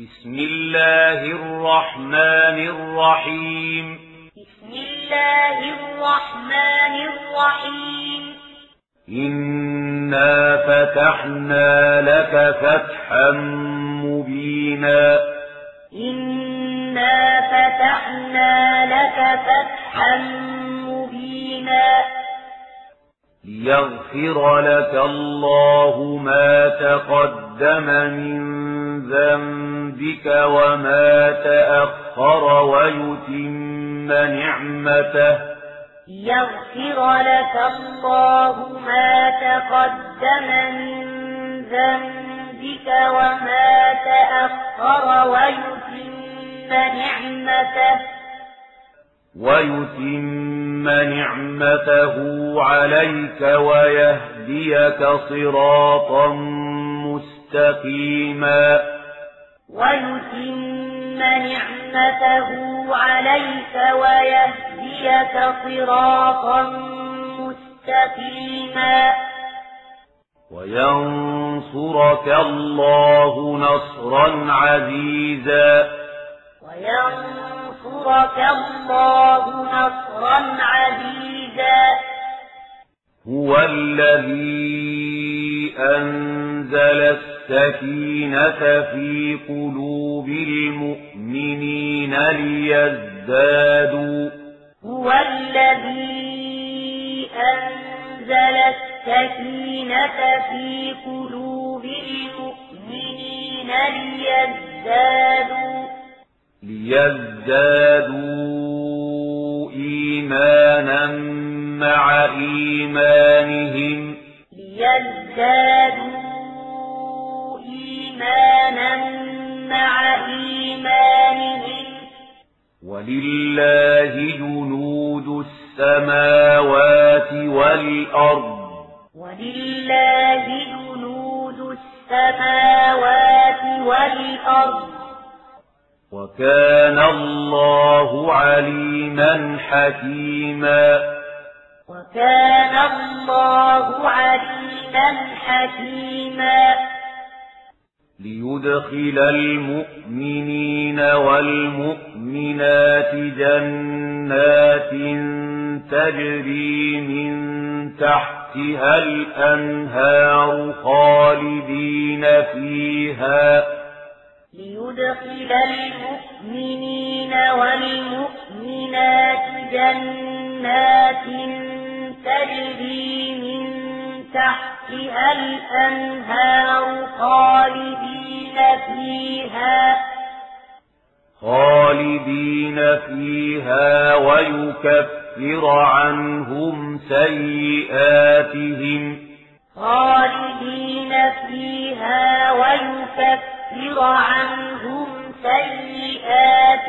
بسم الله الرحمن الرحيم. بسم الله الرحمن الرحيم. إنا فتحنا لك فتحا مبينا. إنا فتحنا لك فتحا مبينا. ليغفر لك الله ما تقدم من ذنبك وما تأخر ويتم نعمته. يغفر لك الله ما تقدم من ذنبك وما تأخر ويتم نعمته. ويتم نعمته عليك ويهديك صراطا مستقيما. ويتم نعمته عليك ويهديك صراطا مستقيما. وينصرك الله نصرا عزيزا. وينصرك الله نصرا عزيزا. هو الذي أنزل السكينة في قلوب المؤمنين ليزدادوا هو الذي أنزل السكينة في قلوب المؤمنين ليزدادوا ليزدادوا إيمانا مع إيمانهم ليزدادوا إيمانا مع إيمانهم. ولله جنود السماوات والأرض. ولله جنود السماوات والأرض. وكان الله عليما حكيما. وكان الله عليما حكيما. ليدخل المؤمنين والمؤمنات جنات تجري من تحتها الأنهار خالدين فيها. ليدخل المؤمنين والمؤمنات جنات تجري من تحتها الأنهار خالدين فيها. خالدين فيها ويكفر عنهم سيئاتهم. خالدين فيها ويكفر عنهم سيئاتهم.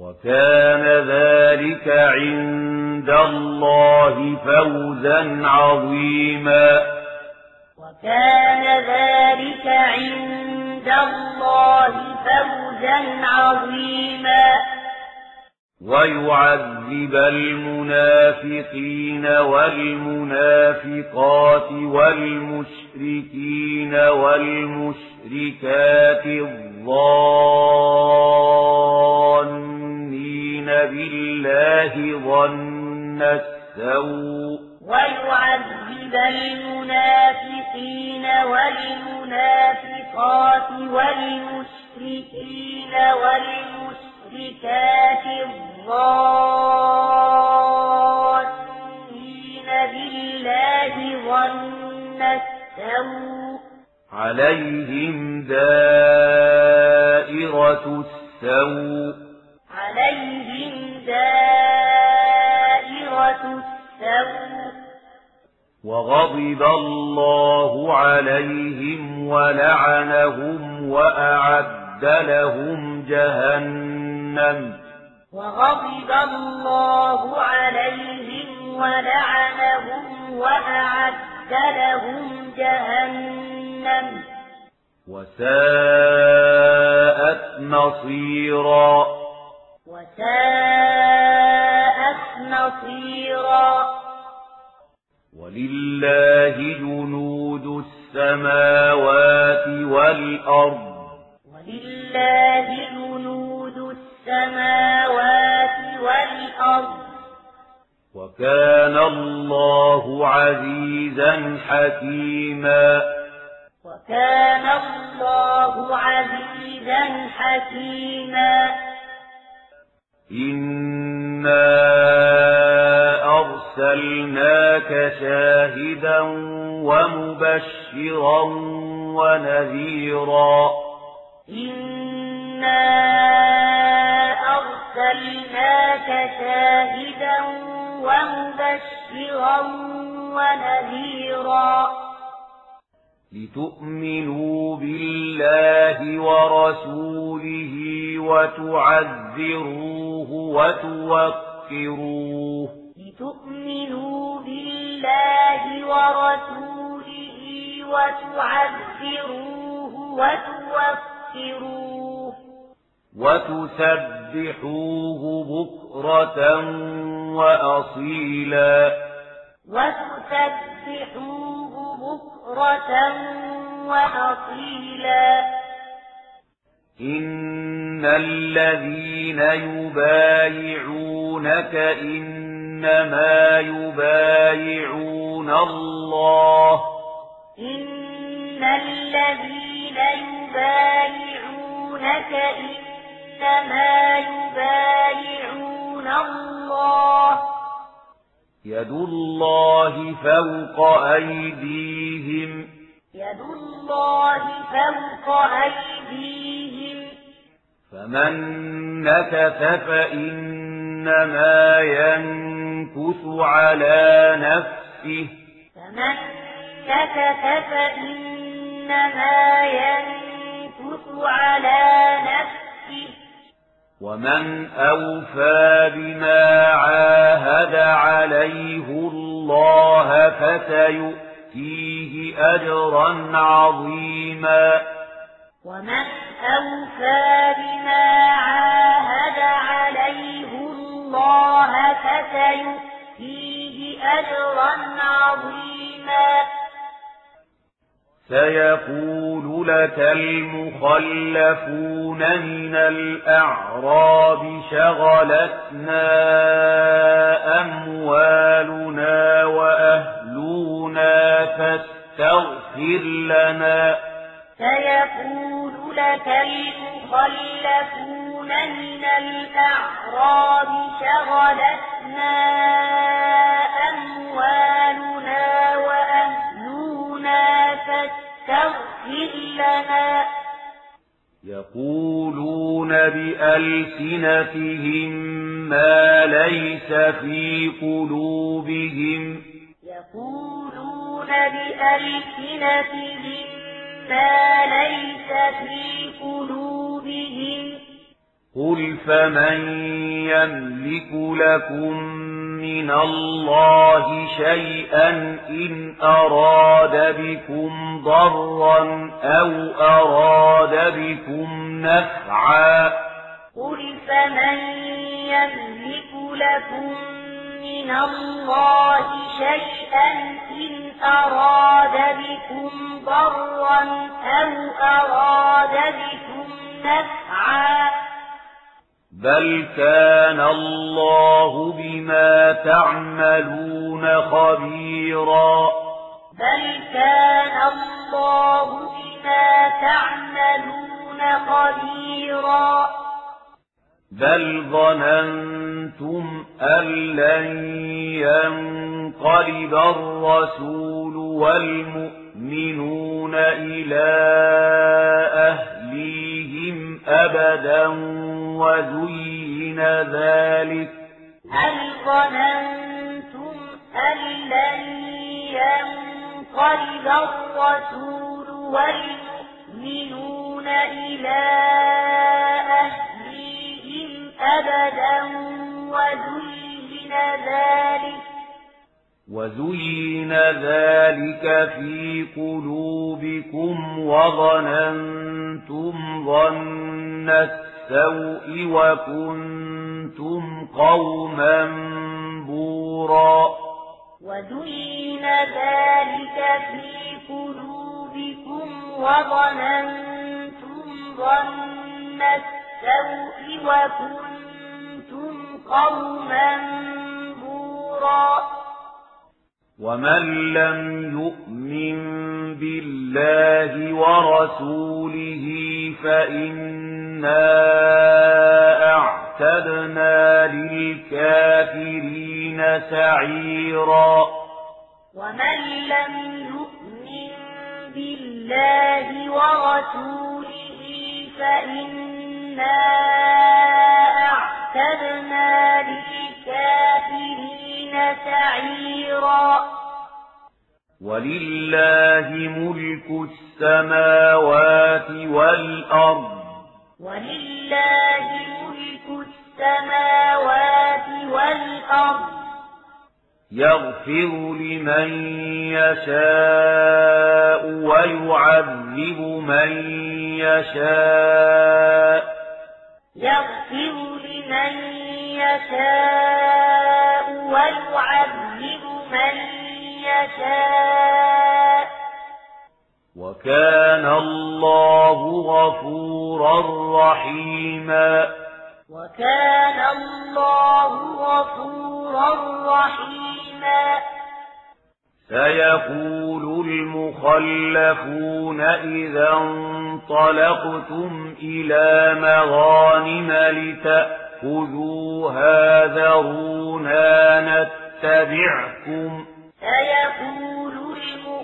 وكان ذلك عند الله فوزا عظيما. وكان ذلك عند الله فوزا عظيما. ويعذب المنافقين والمنافقات والمشركين والمشركات الظانين بالله ظن السوء. ويعذب المنافقين والمنافقات والمشركين والمشركات الظانين بالله ظن السوء. عليهم دائرة السوء. عليهم دائرة السوء. وغضب الله عليهم ولعنهم وأعد لهم جهنم. وغضب الله عليهم ولعنهم وأعد لهم جهنم. وساءت مصيرا. وساءت مصيرا ولله جنود السماوات والأرض لله جنود السماوات والأرض وكان الله عزيزا حكيما وكان الله عزيزا حكيما إنا أرسلناك شاهدا ومبشرا ونذيرا إنا أرسلناك شاهدا ومبشرا ونذيرا لتؤمنوا بالله ورسوله وتعذروه وتوقروه لتؤمنوا بالله ورسوله وتعذروه وتوقروه وتسبحوه بكرة وأصيلا وتسبحوه بكرة وأصيلا إن الذين يبايعونك إنما يبايعون الله إن الذين يبايعونك إنما يبايعون الله يد الله فوق أيديهم يد الله فوق أيديهم. فمن نكث فإنما ينكث على نفسه. فمن نكث فإنما ينكث على نفسه. ومن أوفى بما عاهد عليه الله فسيؤتيه أجرا عظيما ومن أوفى بما عاهد عليه الله فسيؤتيه أجرا عظيما سيقول لك المخلفون من الأعراب شغلتنا أموالنا وأهلنا فاستغفر لنا. سيقول لك المخلفون من الأعراب شغلتنا أموالنا وأهلنا فاستغفر لنا. يقولون بألسنتهم ما ليس في قلوبهم. بألسنتهم ما ليس في قلوبهم. قل فمن يملك لكم من الله شيئا إن أراد بكم ضرا أو أراد بكم نفعا قل فمن يملك لكم من الله شيئا إن أراد بكم ضرا أو أراد بكم نفعا بل كان الله بما تعملون خبيرا. بل كان الله بما تعملون خبيرا. بل ظننتم أن لن ينقلب الرسول والمؤمنون إلى أهليهم أبدا وزين ذلك هل ظننتم أن لن ينقلب الرسول والمؤمنون إلى أهليهم أبدا وزين ذلك وزين ذلك في قلوبكم وظننتم ظن السوء وكنتم قوما بورا وزين ذلك في قلوبكم وظننتم ظن السوء وكنتم قوما بورا ومن لم يؤمن بالله ورسوله فإنا أعتدنا للكافرين سعيرا. ومن لم يؤمن بالله ورسوله فإنا ولله ملك السماوات والأرض. ولله ملك السماوات والأرض. يغفر لمن يشاء ويعذب من يشاء. يغفر لمن يشاء ويعذب من يشاء. وكان الله غفورا رحيما. وكان الله غفورا رحيما. سيقول المخلفون إذا انطلقتم إلى مغانم لتأخذوها ذرونا نتبعكم سيقول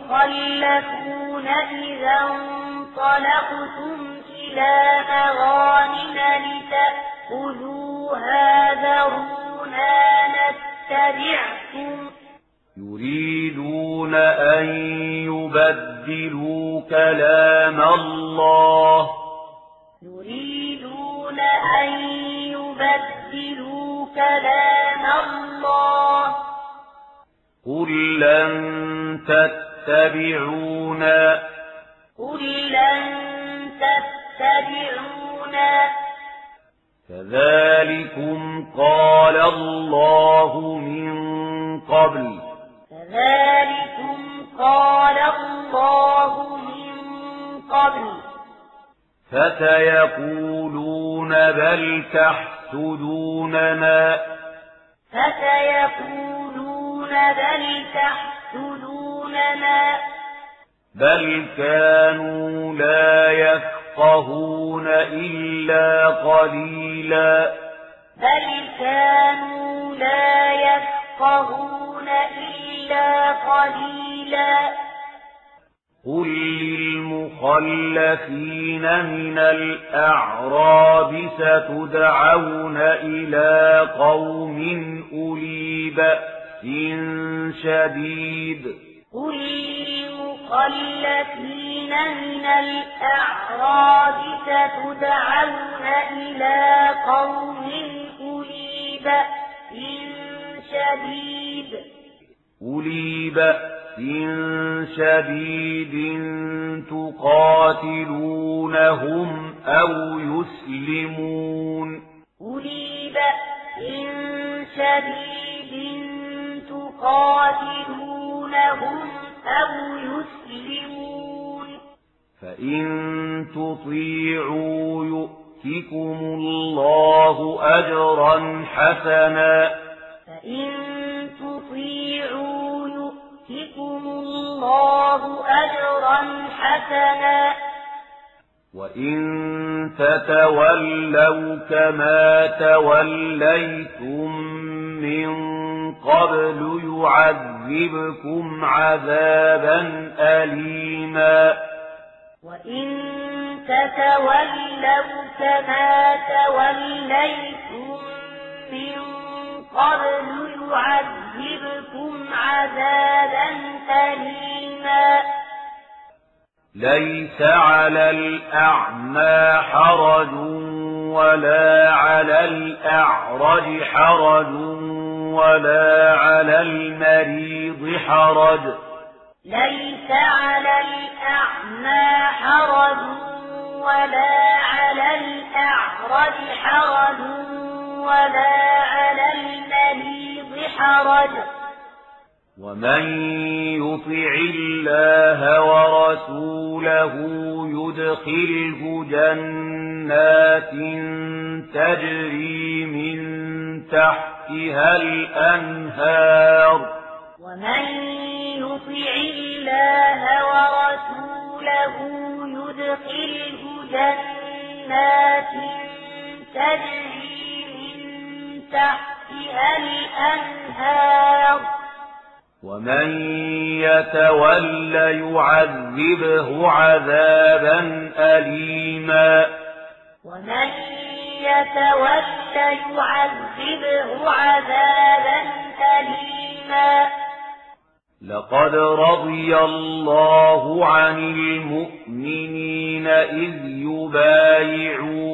المخلفون إذا انطلقتم إلى مغانم لتأخذوها ذرونا نتبعكم. يريدون أن يبدلوا كلام الله. يريدون أن يبدلوا كلام الله. قل لن تتبعونا. قل لن تتبعونا. كذلكم قال الله من قبل. كذلكم قال الله من قبل. فسيقولون بل تحسدوننا فسيقولون بل تحسدوننا. بل كانوا لا يفقهون إلا قليلا. بل كانوا لا يفقهون إلا قليلا. قل للمخلفين من الأعراب ستدعون إلى قوم أولي بأس شديد قل للمخلفين من الأعراب ستدعون إلى قوم أولي بأس شديد أولي بأس شديد تقاتلونهم أو يسلمون أولي بأس شديد تقاتلونهم أو يسلمون فإن تطيعوا يؤتكم الله أجرا حسنا فإن يؤتكم الله أجرا حسنا. وإن تتولوا كما توليتم من قبل يعذبكم عذابا أليما. وإن تتولوا كما توليتم من قبل يعذبكم عذابا أليما. ليس على الأعمى حرج ولا على الأعرج حرج ولا على المريض حرج. ليس على الأعمى حرج ولا على الأعرج حرج ولا على المريض حرج. ومن يطع الله ورسوله يدخله جنات تجري من تحتها الأنهار. ومن يطع الله ورسوله يدخله جنات تجري من تحتها الأنهار. ومن يتول يعذبه عذابا أليما. ومن يتول يعذبه عذابا أليما. لقد رضي الله عن المؤمنين إذ يبايعونك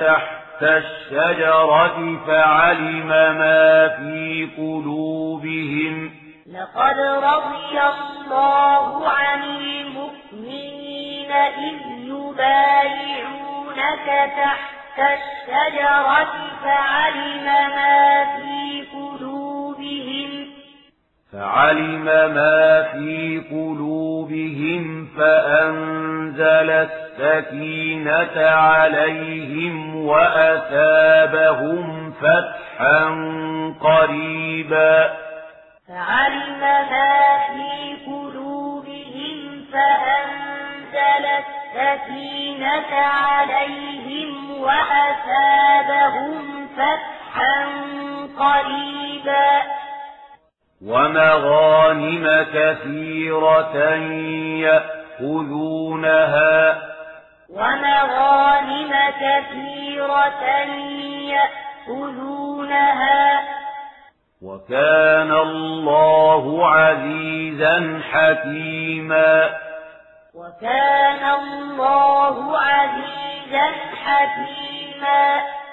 تحت الشجرة فعلم ما في قلوبهم. لقد رضي الله عن المؤمنين إذ يبايعونك تحت الشجرة فعلم ما في فعلم ما في قلوبهم فأنزل السكينة عليهم وأثابهم فتحا قريبا. فعلم ما في قلوبهم فأنزل السكينة عليهم وأثابهم فتحا قريبا. ومغانم كثيرة يأخذونها. ومغانم كثيرة يأخذونها. وكان الله عزيزا حكيما. وكان الله عزيزا حكيما.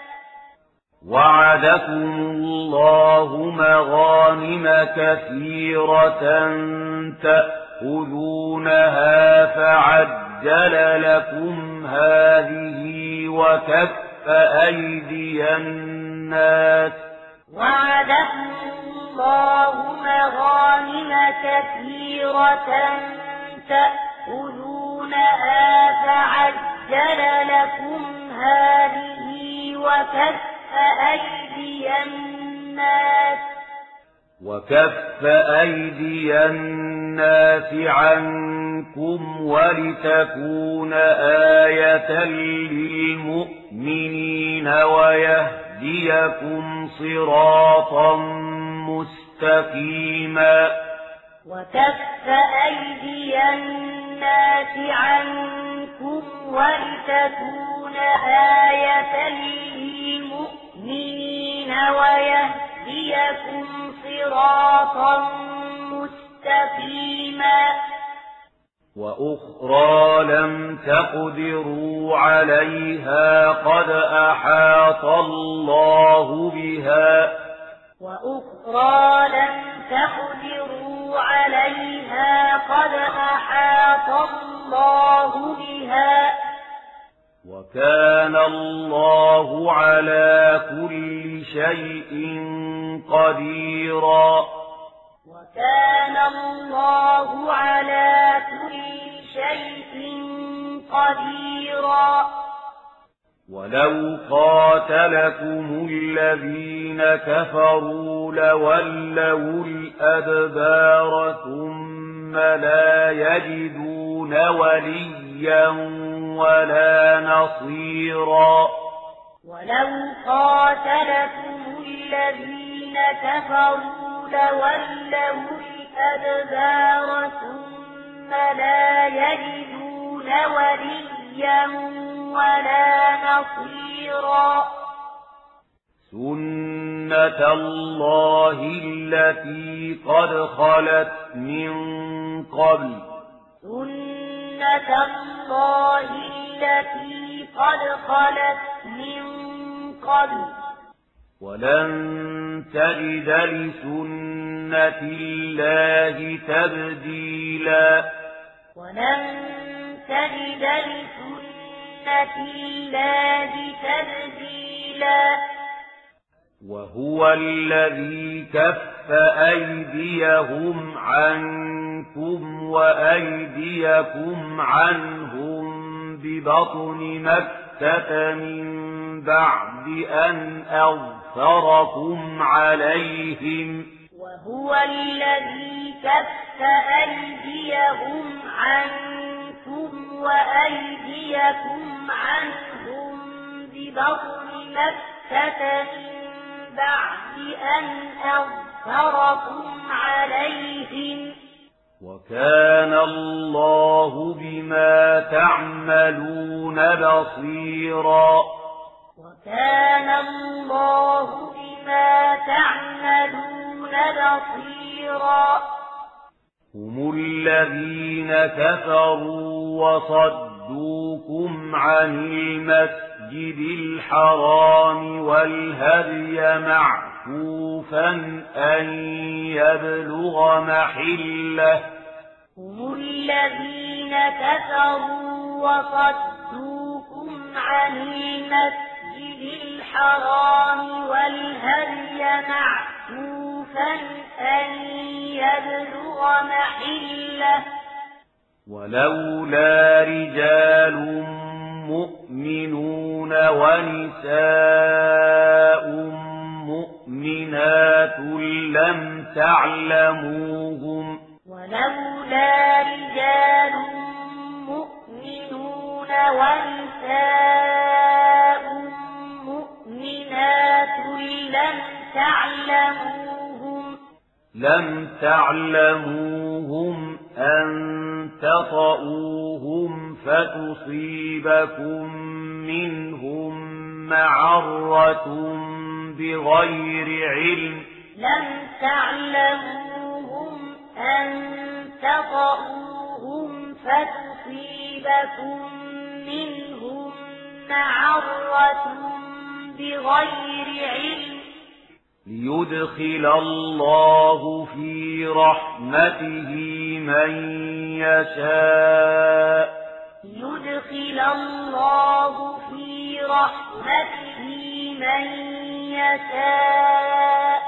وعدكم الله مغانم كثيرة تأخذونها فعجل لكم هذه وكف أيدي الناس وعدكم الله مغانم كثيرة تأخذونها فعجل لكم هذه وكف أيدي الناس. وكف أيدي الناس عنكم ولتكون آية للمؤمنين ويهديكم صراطا مستقيما. وكف أيدي الناس عنكم ولتكون آية للمؤمنين ويهديكم صراطا مستقيما. وأخرى لم تقدروا عليها قد أحاط الله بها. وأخرى لم تقدروا عليها قد أحاط الله بها. وكان الله على كل شيء قديرا. وكان الله على كل شيء قديرا. ولو قاتلكم الذين كفروا لولوا الأدبار ثم لا يجدون وليا ولا نصيرا. ولو قاتلكم الذين كفروا لولوا الأدبار ثم لا يجدون وليا ولا نصيرا. سنة الله التي قد خلت من قبل. سنة الله التي قد خلت من قبل. ولن تجد لسنة الله تبديلا. ولن تجد لسنة الله تبديلا. وهو الذي كف أيديهم عنكم وأيديكم عنهم. ببطن مكة من بعد أن أغفركم عليهم. وهو الذي كف أيديهم عنكم وأيديكم عنهم ببطن مكة من بعد أن أغفركم عليهم. وكان الله بما تعملون بصيرا. وكان الله بما تعملون بصيرا. هم الذين كفروا وصدوكم عن المسجد الحرام والهدي معكوفا أن يبلغ محله هم الذين كفروا وصدوكم عن المسجد الحرام والهدي معكوفا أن يبلغ محله ولولا رجال مؤمنون ونساء مؤمنات لم تعلموهم ولولا رجال مؤمنون ونساء مؤمنات لم تعلموهم لم تعلموهم أن تطؤوهم فتصيبكم منهم معرة بغير علم. لم تعلموهم أن تطؤوهم فتصيبكم منهم معرة بغير علم. ليدخل الله في رحمته من يشاء. يدخل الله في رحمته من يشاء.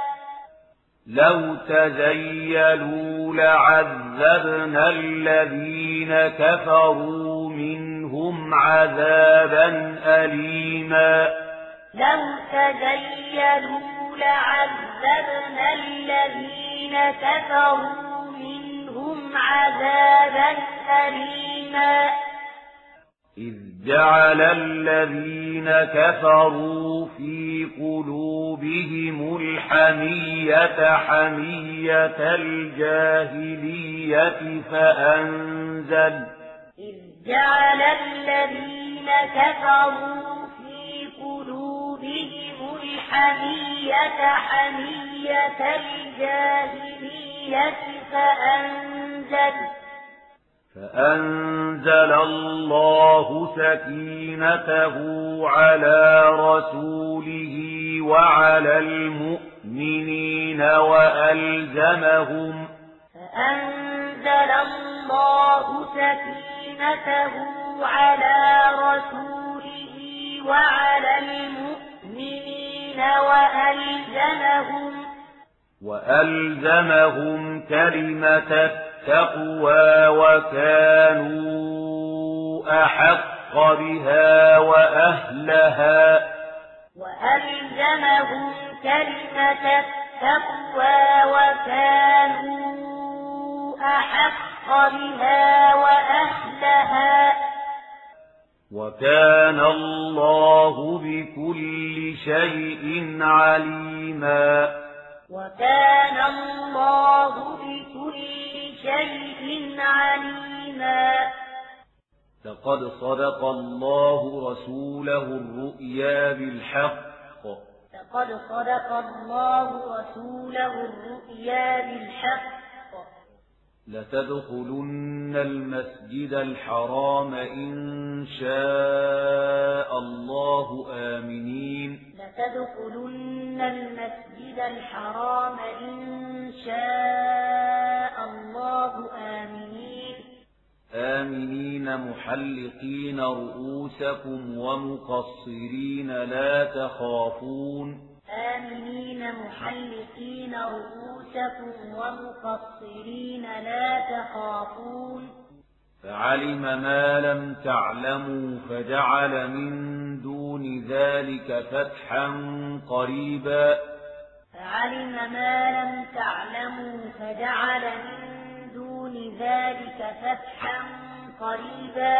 لو تزيلوا لعذبنا الذين كفروا منهم عذابا أليما. لو تزيلوا لعذبنا الذين كفروا منهم عذابا أليما. إذ جعل الذين كفروا في قلوبهم الحمية حمية الجاهلية فأنزل إذ جعل الذين كفروا في قلوبهم الحمية حمية الجاهلية فأنزل فأنزل الله سكينته على رسوله وعلى المؤمنين وألزمهم فأنزل الله سكينته على رسوله وعلى المؤمنين وألزمهم وألزمهم كلمة التقوى وكانوا أحق بها وأهلها وألزمهم كلمة التقوى وكانوا أحق بها وأهلها وكان الله بكل شيء عليما وكان الله بكل شيء عليما. لقد صدق الله رسوله الرؤيا بالحق. لقد صدق الله رسوله الرؤيا بالحق. لتدخلن المسجد الحرام إن شاء الله آمنين. لتدخلن المسجد الحرام إن شاء الله آمنين. آمنين محلقين رؤوسكم ومقصرين لا تخافون. آمنين محلقين رؤوسكم ومقصرين لا تخافون. فعلم ما لم تعلموا فجعل من دون ذلك فتحا قريبا. فعلم ما لم تعلموا فجعل من دون ذلك فتحا قريبا.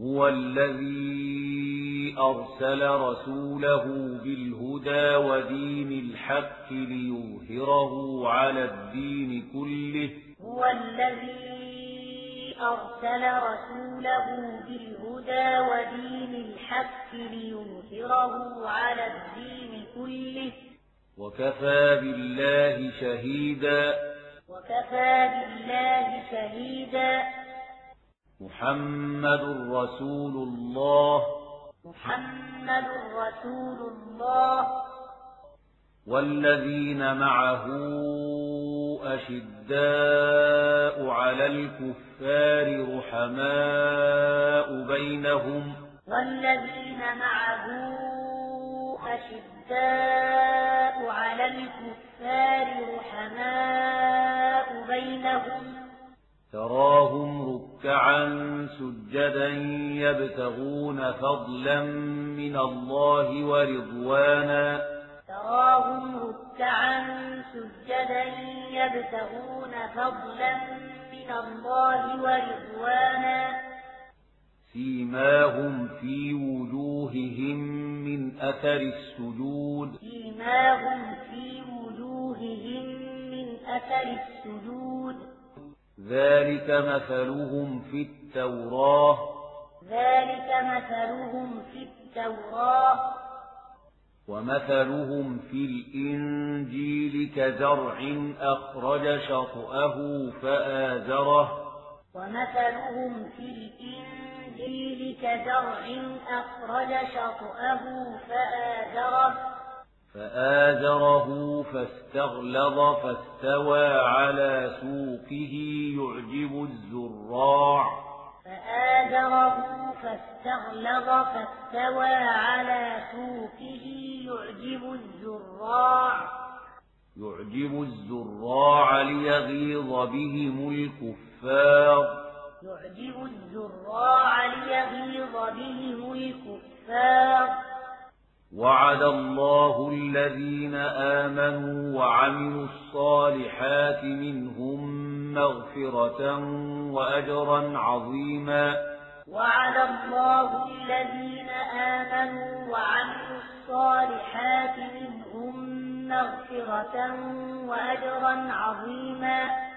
هو الذي أرسل رسوله بالهدى ودين الحق ليظهره على الدين كله. هو الذي أرسل رسوله بالهدى ودين الحق ليظهره على الدين كله. وكفى بالله شهيدا. وكفى بالله شهيدا. محمد رسول الله. محمد رسول الله. والذين معه أشداء على الكفار رحماء بينهم. والذين معه أشداء على الكفار رحماء بينهم. تراهم ركعا سجدا يبتغون فضلا من الله ورضوانا. تراهم ركعا سجدا يبتغون فضلا من الله ورضوانا. سيماهم في وجوههم من أثر السجود. سيماهم في وجوههم من أثر السجود. ذلك مثلهم في التوراة. ذلك مثلهم في التوراة. ومثلهم في الإنجيل كزرع أخرج شطأه فآزره. ومثلهم في الإنجيل كزرع أخرج شطأه فآزره. فآزره فاستغلظ فاستوى على سوقه يعجب الزراع. فآزره فاستغلظ فاستوى على سوقه يعجب الزراع. يعجب الزراع ليغيظ بهم الكفار. يعجب الزراع ليغيظ بهم الكفار. وعد الله الذين آمنوا وعملوا الصالحات منهم مغفرة وأجرا عظيما. وعد الله الذين آمنوا وعملوا الصالحات منهم مغفرة وأجرا عظيما.